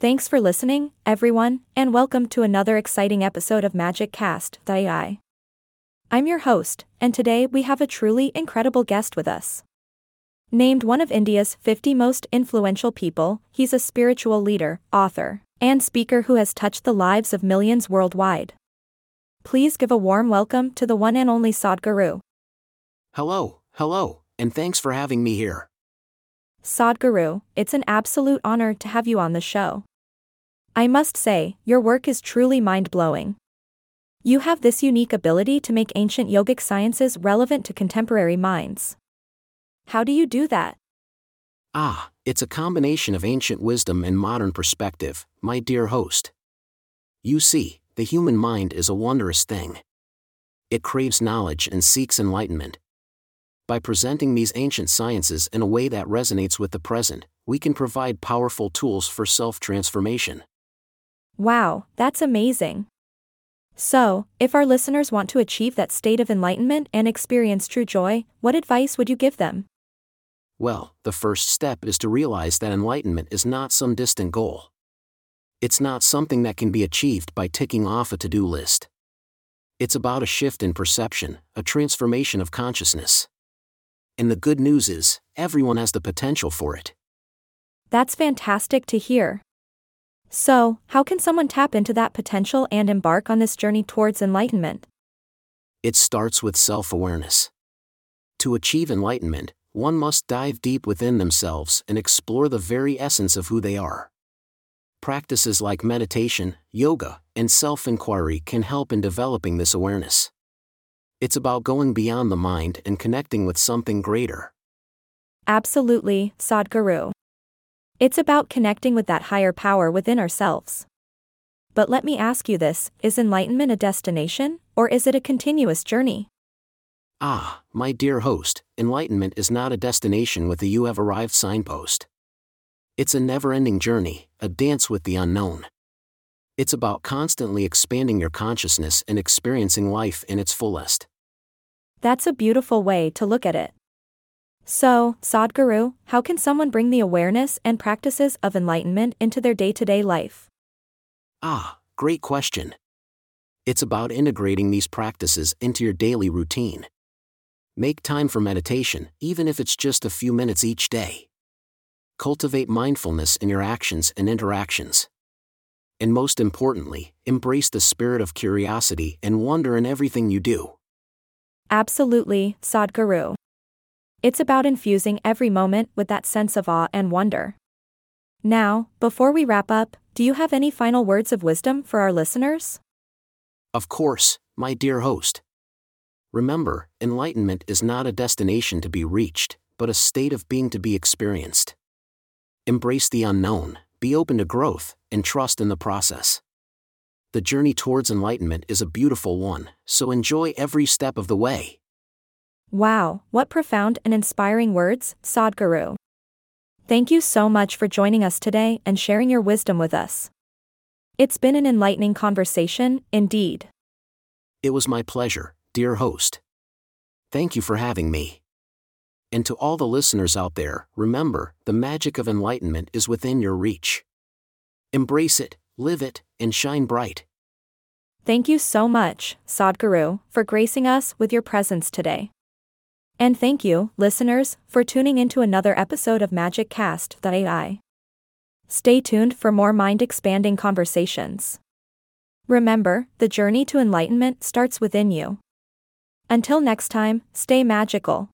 Thanks for listening, everyone, and welcome to another exciting episode of Magic Cast, AI. I'm your host, and today we have a truly incredible guest with us. Named one of India's 50 most influential people, he's a spiritual leader, author, and speaker who has touched the lives of millions worldwide. Please give a warm welcome to the one and only Sadhguru. Hello, hello, and thanks for having me here. Sadhguru, it's an absolute honor to have you on the show. I must say, your work is truly mind blowing. You have this unique ability to make ancient yogic sciences relevant to contemporary minds. How do you do that? Ah, it's a combination of ancient wisdom and modern perspective, my dear host. You see, the human mind is a wondrous thing. It craves knowledge and seeks enlightenment. By presenting these ancient sciences in a way that resonates with the present, we can provide powerful tools for self transformation. Wow, that's amazing. So, if our listeners want to achieve that state of enlightenment and experience true joy, what advice would you give them? Well, the first step is to realize that enlightenment is not some distant goal. It's not something that can be achieved by ticking off a to do list. It's about a shift in perception, a transformation of consciousness. And the good news is, everyone has the potential for it. That's fantastic to hear. So, how can someone tap into that potential and embark on this journey towards enlightenment? It starts with self awareness. To achieve enlightenment, one must dive deep within themselves and explore the very essence of who they are. Practices like meditation, yoga, and self inquiry can help in developing this awareness. It's about going beyond the mind and connecting with something greater. Absolutely, Sadhguru. It's about connecting with that higher power within ourselves. But let me ask you this is enlightenment a destination, or is it a continuous journey? Ah, my dear host, enlightenment is not a destination with a you have arrived signpost. It's a never ending journey, a dance with the unknown. It's about constantly expanding your consciousness and experiencing life in its fullest. That's a beautiful way to look at it. So, Sadhguru, how can someone bring the awareness and practices of enlightenment into their day to day life? Ah, great question. It's about integrating these practices into your daily routine. Make time for meditation, even if it's just a few minutes each day. Cultivate mindfulness in your actions and interactions. And most importantly, embrace the spirit of curiosity and wonder in everything you do. Absolutely, Sadhguru. It's about infusing every moment with that sense of awe and wonder. Now, before we wrap up, do you have any final words of wisdom for our listeners? Of course, my dear host. Remember, enlightenment is not a destination to be reached, but a state of being to be experienced. Embrace the unknown, be open to growth, and trust in the process. The journey towards enlightenment is a beautiful one, so enjoy every step of the way. Wow, what profound and inspiring words, Sadhguru. Thank you so much for joining us today and sharing your wisdom with us. It's been an enlightening conversation, indeed. It was my pleasure, dear host. Thank you for having me. And to all the listeners out there, remember, the magic of enlightenment is within your reach. Embrace it, live it, and shine bright. Thank you so much, Sadhguru, for gracing us with your presence today. And thank you, listeners, for tuning into another episode of Magic Cast, the AI. Stay tuned for more mind expanding conversations. Remember, the journey to enlightenment starts within you. Until next time, stay magical.